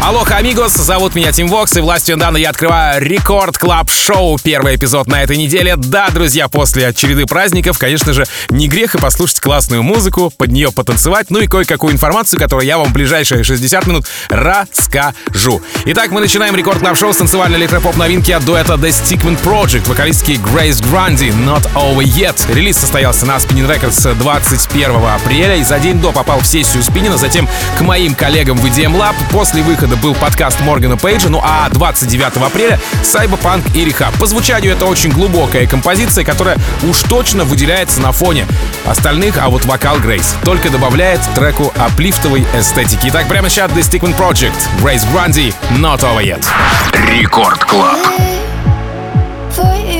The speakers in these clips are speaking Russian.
Алоха, амигос, зовут меня Тим Вокс, и властью данной я открываю Record Club Show, первый эпизод на этой неделе. Да, друзья, после череды праздников, конечно же, не грех и послушать классную музыку, под нее потанцевать, ну и кое-какую информацию, которую я вам в ближайшие 60 минут расскажу. Итак, мы начинаем Record Club Show с танцевальной электропоп новинки от дуэта The Stickman Project, вокалистки Grace Grundy, Not Over Yet. Релиз состоялся на Spinnin' Records 21 апреля и за день до попал в сессию спиннина, затем к моим коллегам в EDM Lab. После выхода выхода был подкаст Моргана Пейджа, ну а 29 апреля Сайбопанк и R3HAB. По звучанию это очень глубокая композиция, которая уж точно выделяется на фоне остальных, а вот вокал Грейс только добавляет треку аплифтовой эстетики. Итак, прямо сейчас The Stickman Project, Grace Grundy, Not Over Yet. Record Club. Club.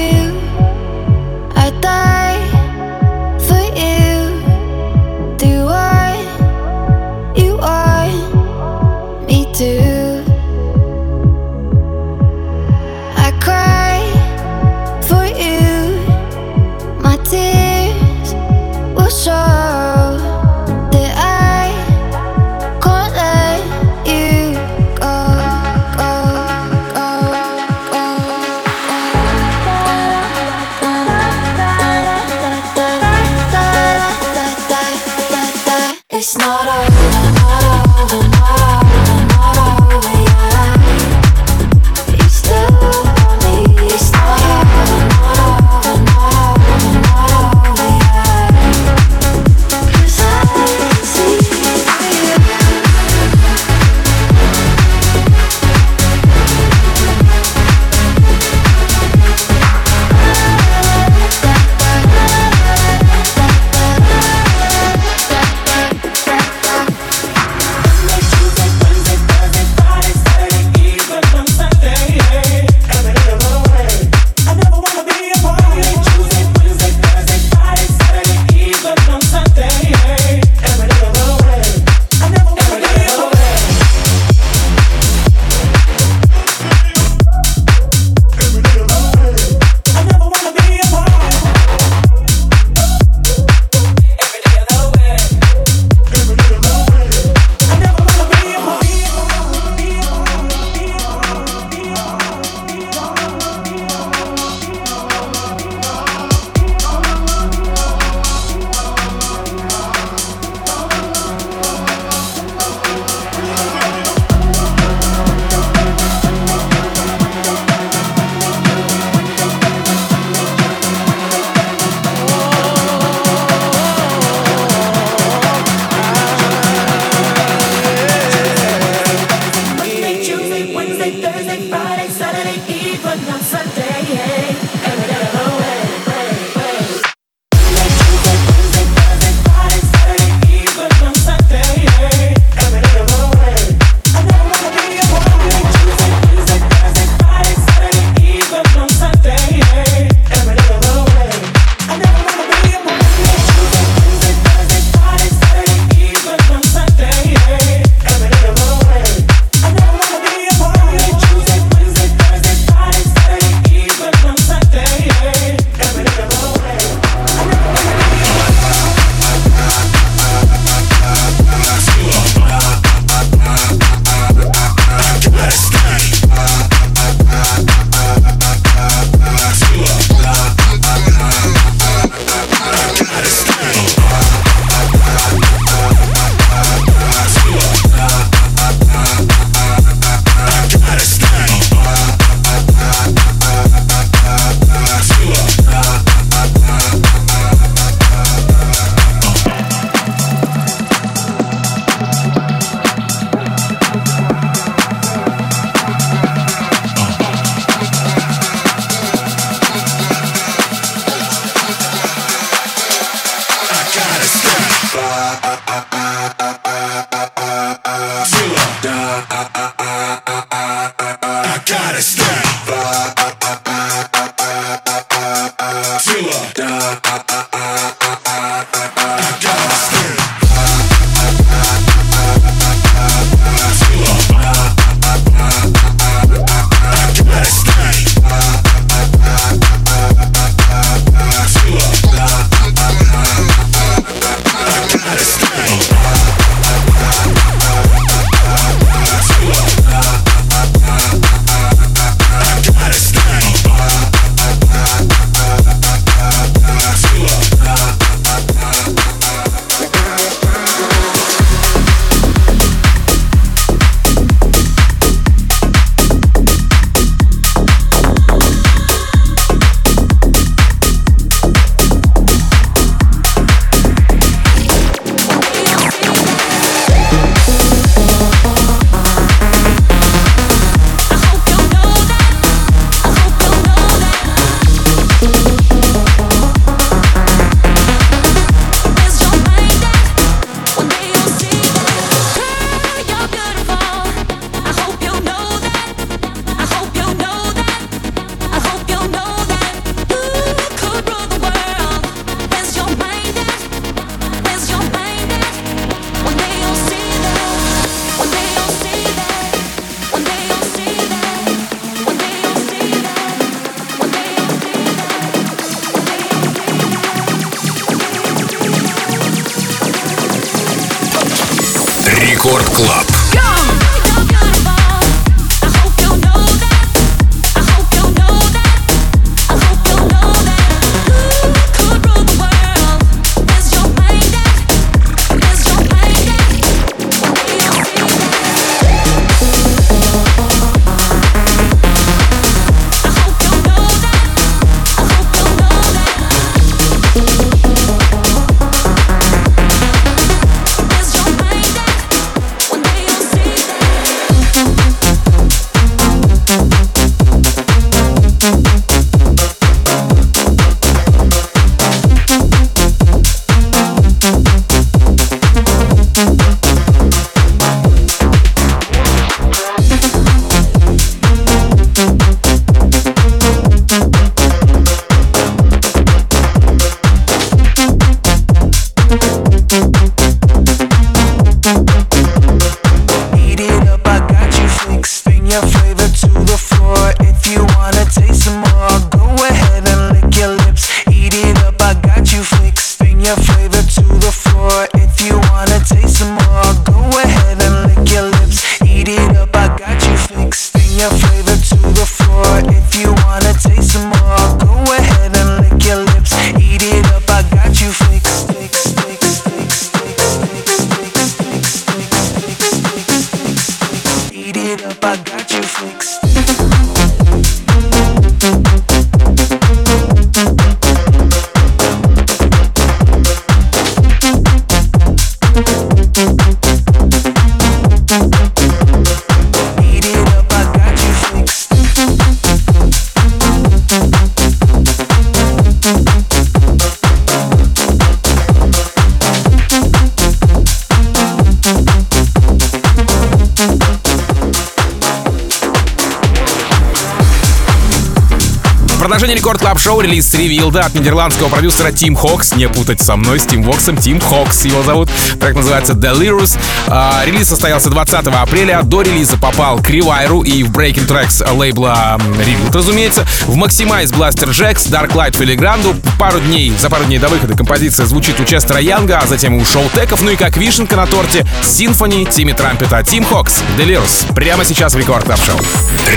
Record Club Show, релиз Revealed а от нидерландского продюсера Тим Хокс. Не путать со мной, с Тим Воксом. Тим Хокс его зовут. Трек называется Delirious. А, релиз состоялся 20 апреля. До релиза попал к Ревайру и в Breaking Tracks лейбла Revealed, разумеется. В Maximize Blasterjaxx, Darklight Fedde Le Grand у. Пару дней, за пару дней до выхода композиция звучит у Честера Янга, а затем у Showtek ов. Ну и как вишенка на торте Sinphony, Тимми Трампета, Тим Хокс, Delirious. Прямо сейчас в Record Club Show.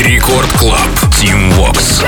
Рекорд Клаб. Тим Вокс.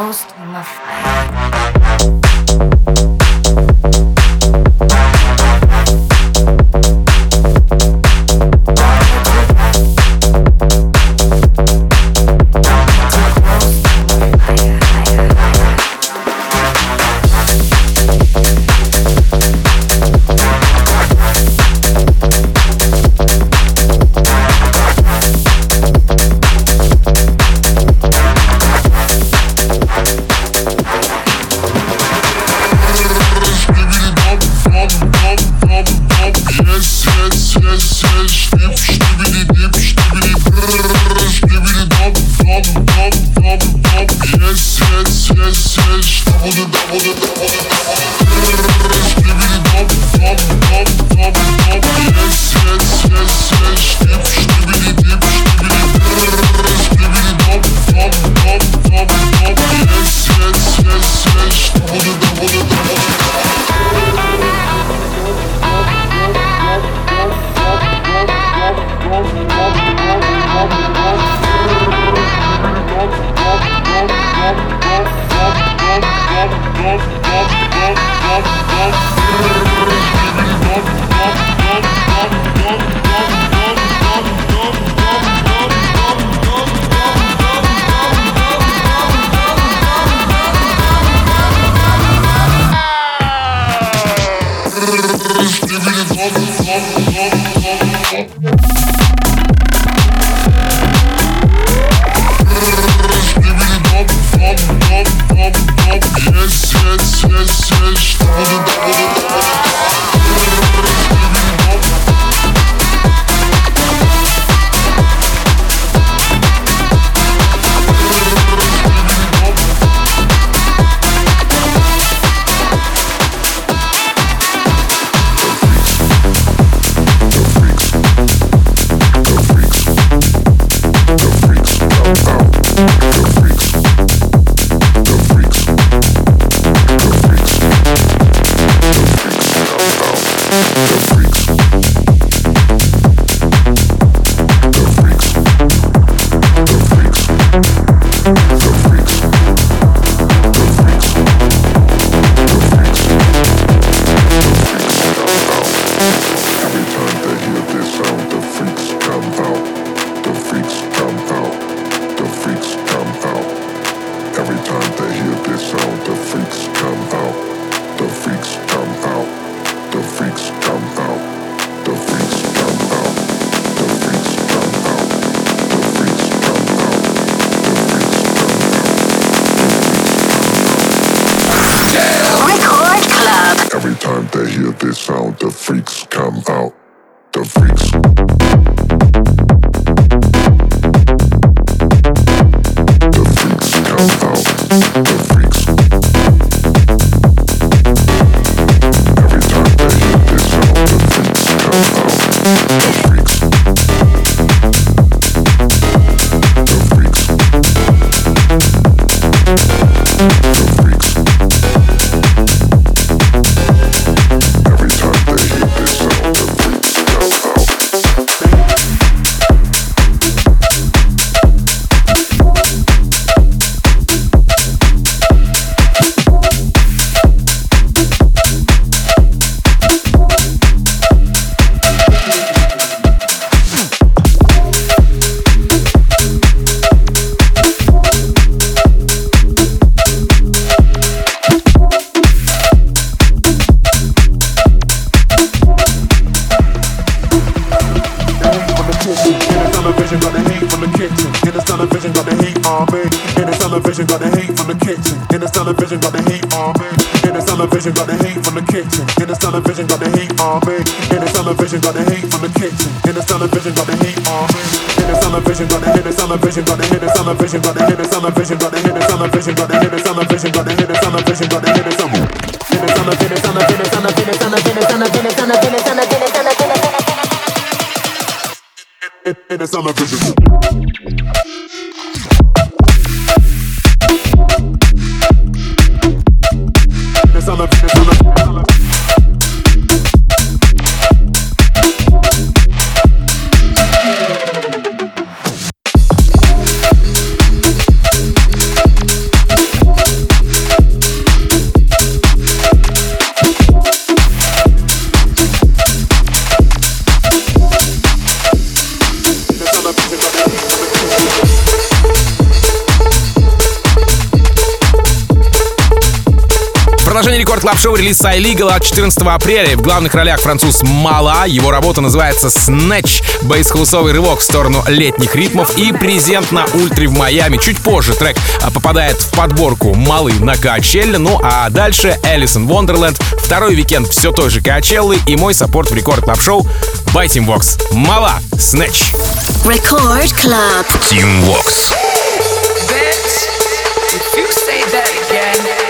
ghost in the релиз Illegal от 14 апреля. В главных ролях француз Мала. Его работа называется Snatch. Бейс-хаусовый рывок в сторону летних ритмов и презент на ультре в Майами. Чуть позже трек а, попадает в подборку Малы на Качелле. Ну а дальше Элисон Вондерленд. Второй уикенд все той же Качеллы и мой саппорт в Record Club Show Tim Vox. Мала. Snatch. Record Club. Tim Vox. Bitch, if you say that again.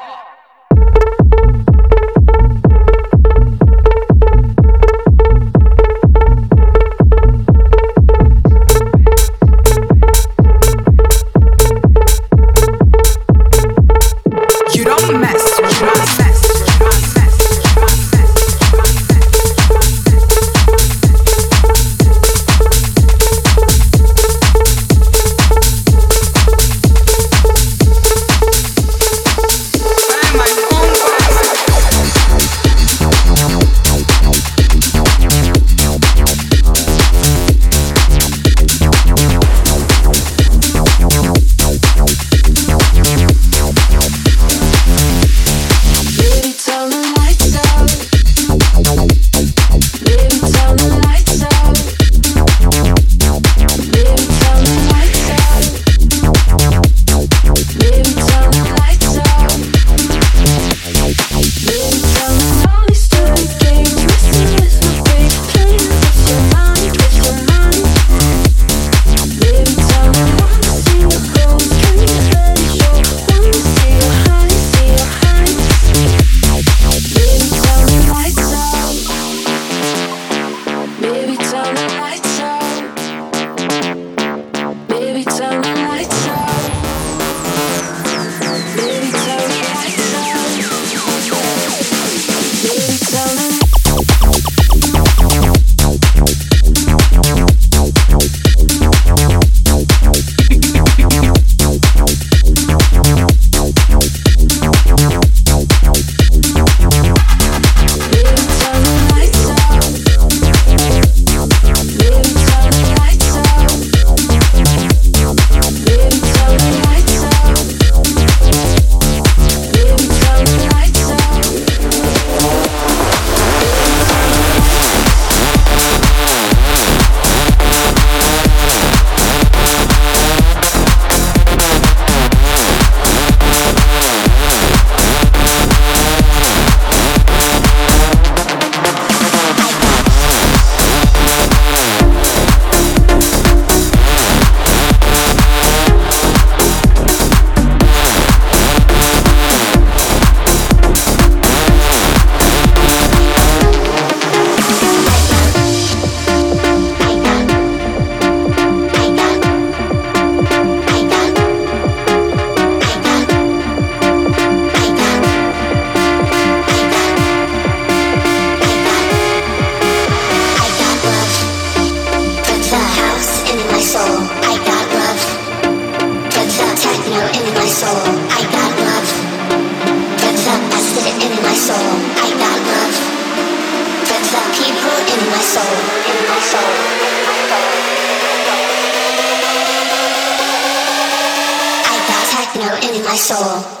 my soul.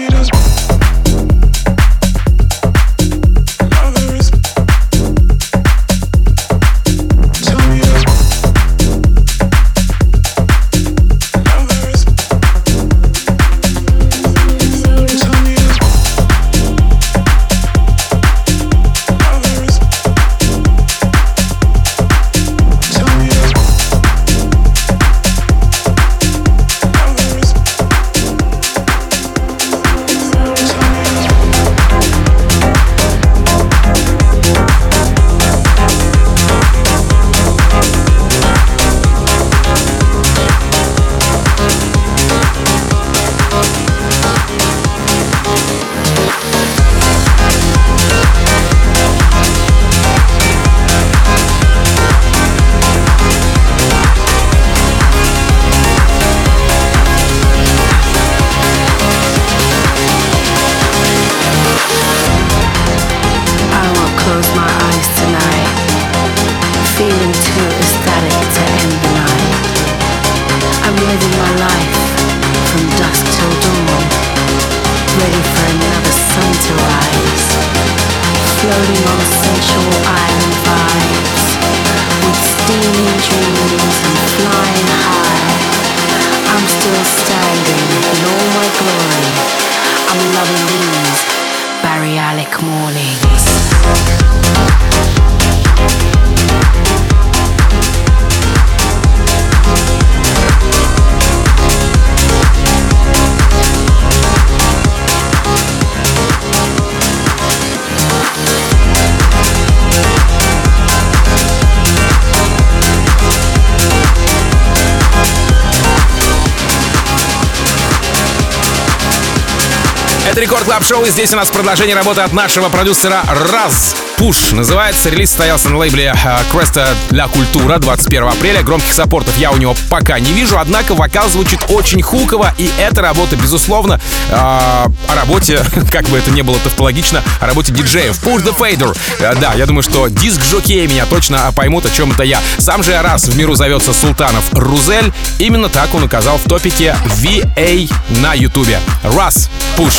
Record Club Show, и здесь у нас продолжение работы от нашего продюсера Раз. Push называется. Релиз состоялся на лейбле э, Креста для Культура 21 апреля. Громких саппортов я у него пока не вижу, однако вокал звучит очень хуково, и эта работа, безусловно, э, о работе, как бы это ни было тавтологично, о работе диджеев. Push the Fader. Э, да, я думаю, что диск-жокеи меня точно поймут, о чем это я. Сам же Раз в миру зовется Султанов Рузель. Именно так он указал в топике VA на Ютубе. Раз, Пуш.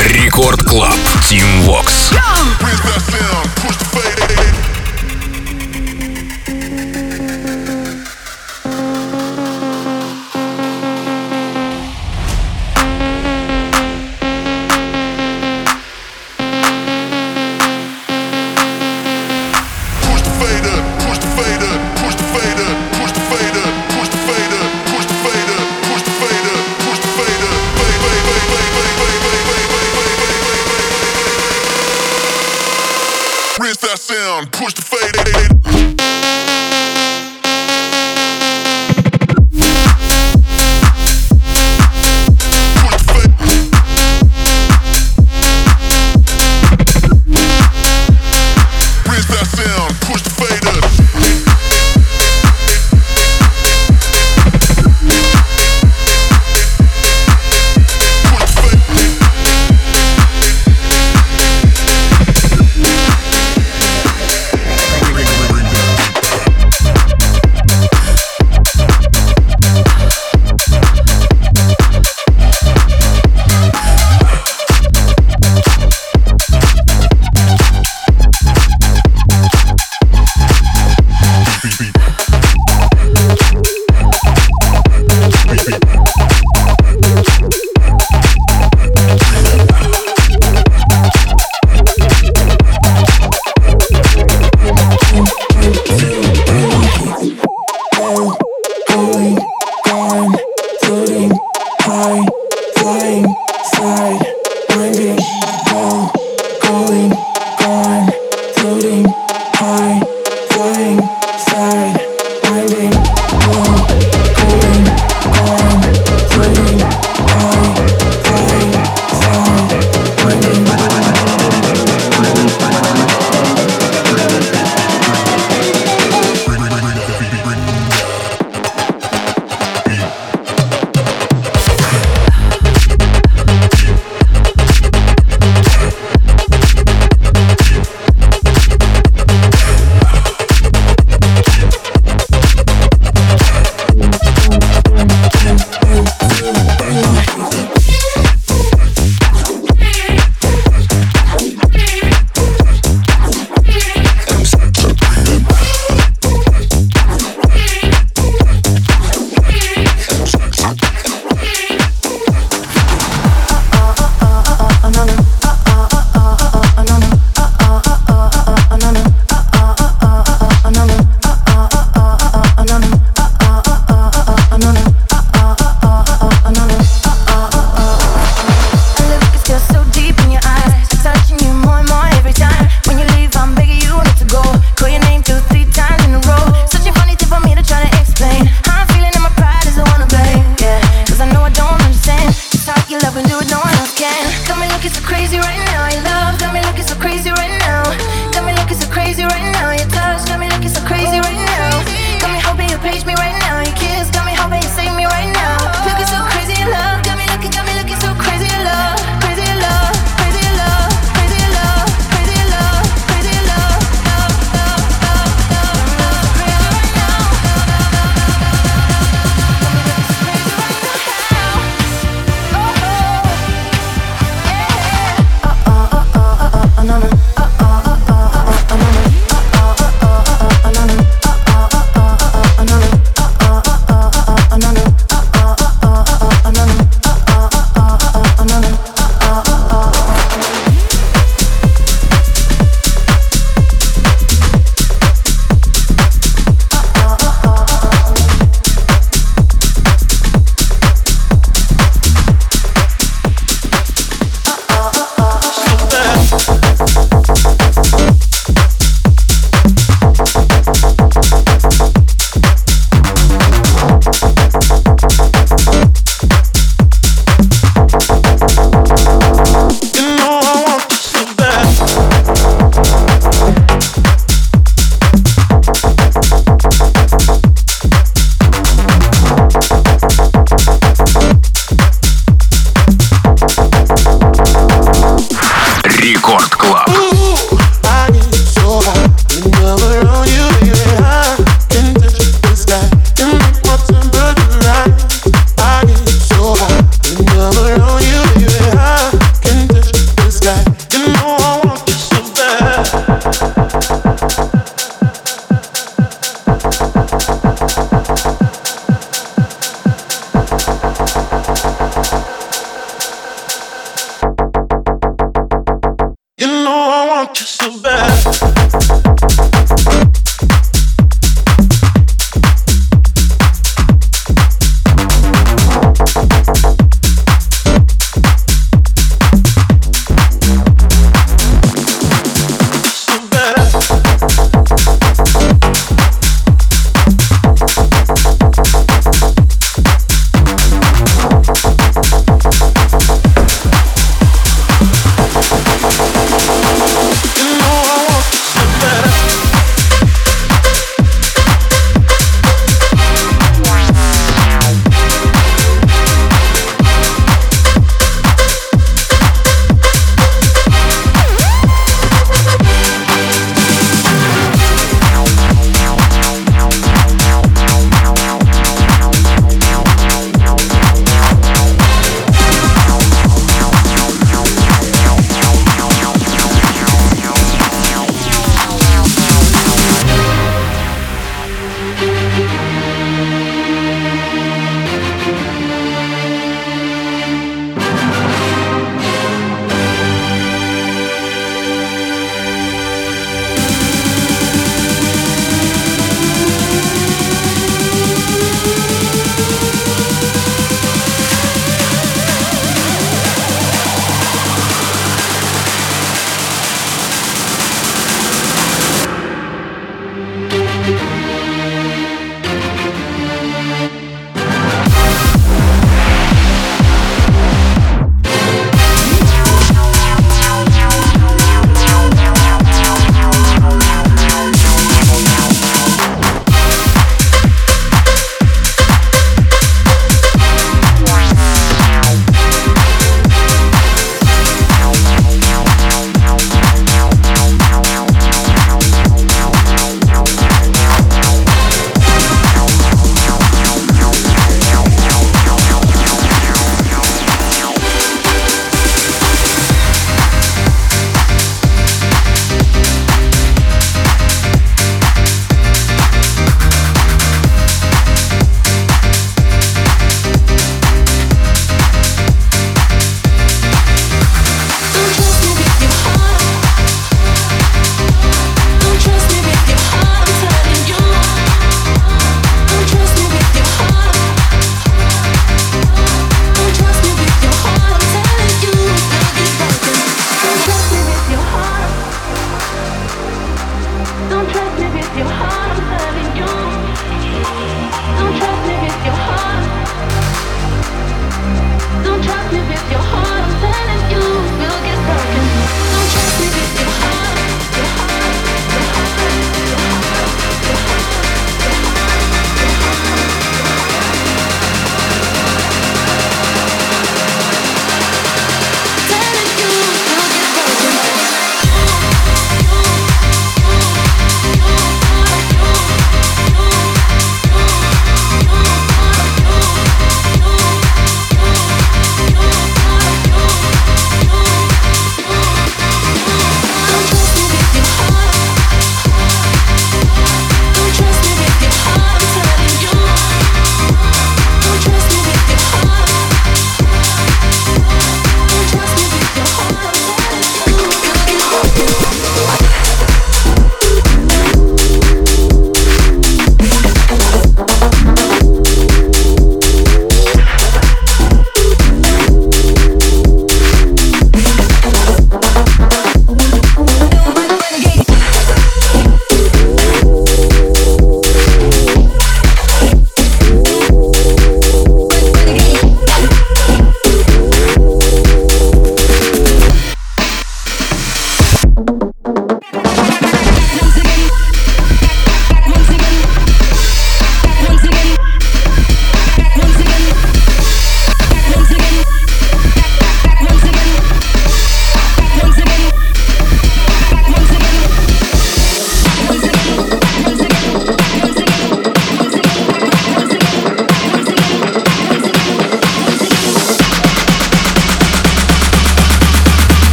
Рекорд Клаб. Тим Вокс. Sound, push the fade.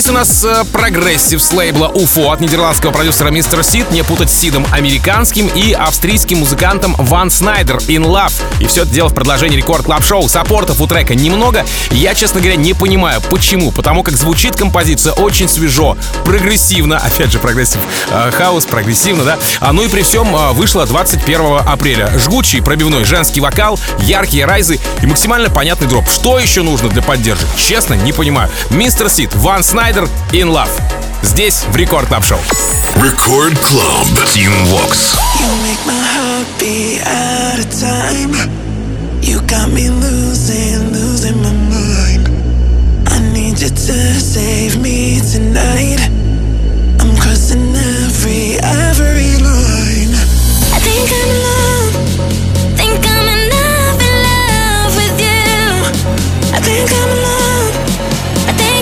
Здесь у нас э, прогрессив с лейбла UFO от нидерландского продюсера Mr. Sid, не путать с Сидом американским и австрийским музыкантом Van Snyder In Love. И все это дело в продолжении Record Club Show Саппортов у трека немного. Я, честно говоря, не понимаю, почему. Потому как звучит композиция очень свежо, прогрессивно. Опять же, прогрессив э, хаус, прогрессивно, да? А ну и при всем э, вышло 21 апреля. Жгучий пробивной женский вокал, яркие райзы и максимально понятный дроп. Что еще нужно для поддержки? Честно, не понимаю. Mr. Sid, Van Snyder, «In Love». Здесь, в Рекорд Клаб Шоу. Record Club Team Vox. You make my heart beat out of time. You got me losing, losing my mind. I need you to save me tonight. I'm crossing every, every line. I think I'm. Think I'm in love with you. I think I'm. I think.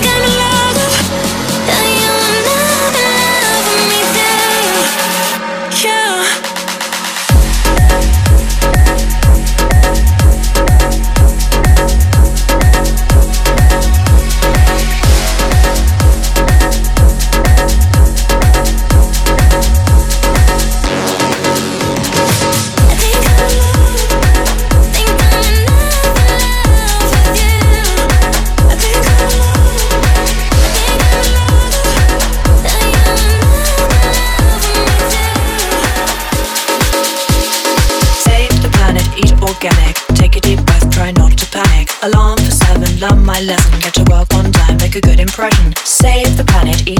the planet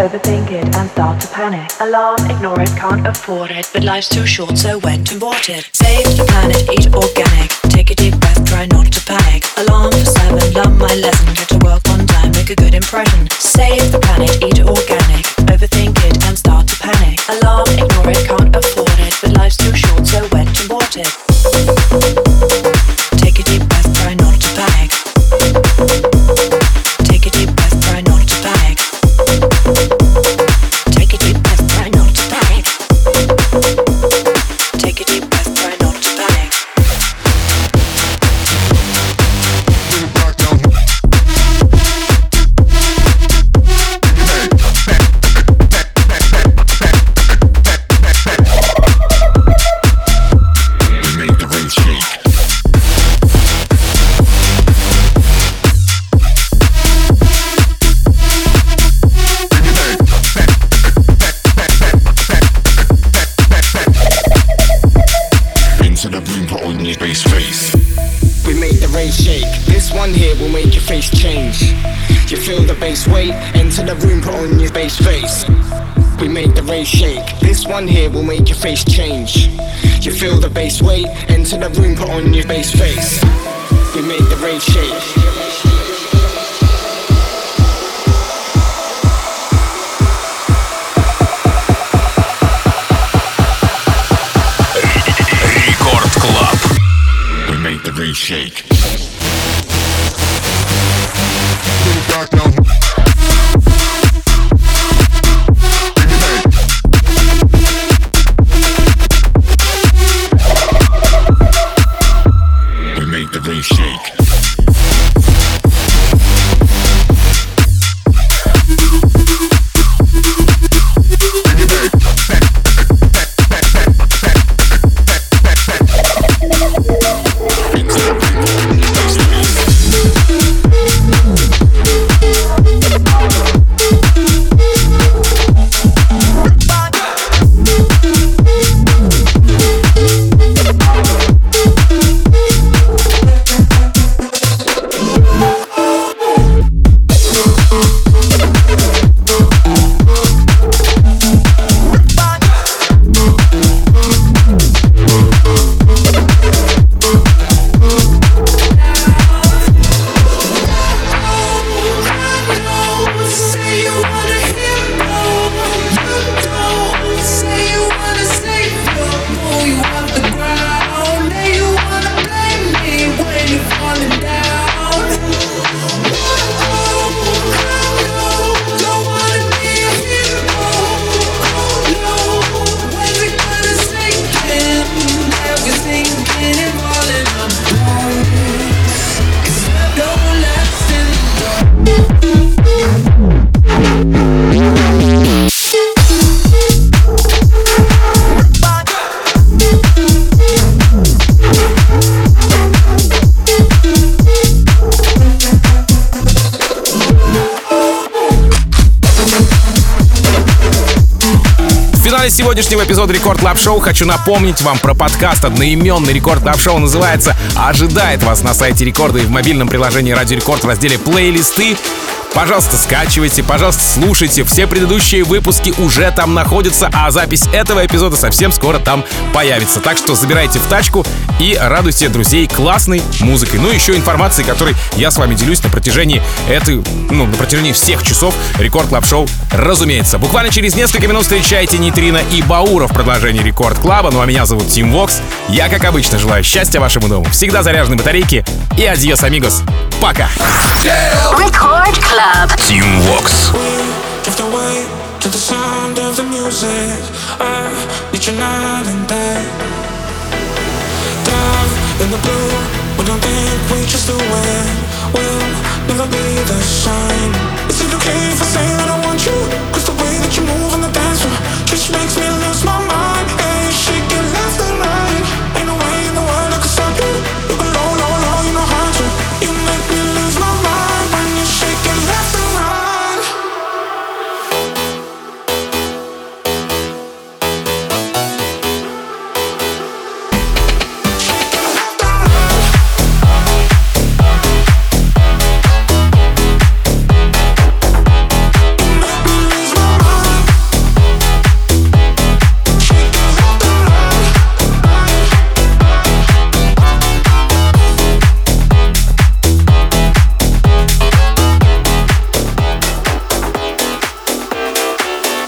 overthink it and start to panic. Alarm, ignore it, can't afford it, but life's too short, so went and bought it. Save the planet, eat organic. Take a deep breath, try not to panic. Alarm for seven, learn my lesson. Get to work on time, make a good impression. Save the planet, eat organic. face change. You feel the base weight, enter the room, put on your bass face. Сегодняшнего эпизода Record Club Show хочу напомнить вам про подкаст одноименный Record Club Show называется «Ожидает вас» на сайте Рекорда и в мобильном приложении Радио Рекорд в разделе «Плейлисты». Пожалуйста, скачивайте, пожалуйста, слушайте. Все предыдущие выпуски уже там находятся, а запись этого эпизода совсем скоро там появится. Так что забирайте в тачку и радуйте друзей классной музыкой. Ну, еще информацией, которой я с вами делюсь на протяжении этой, ну, на протяжении всех часов Record Club Show, разумеется. Буквально через несколько минут встречайте Нейтрина и Баура в продолжении Record Club а. Ну, а меня зовут Тим Вокс. Я, как обычно, желаю счастья вашему дому, всегда заряженной батарейки и адьос, амигос. Пока! Record Club. Team Walks. Drift away to the sound of the music. I need you night and day. Down in the blue. We don't think we just do it. We'll never be the same. Is it okay if I say that I want you? Cause the way that you move on the dance floor just makes me love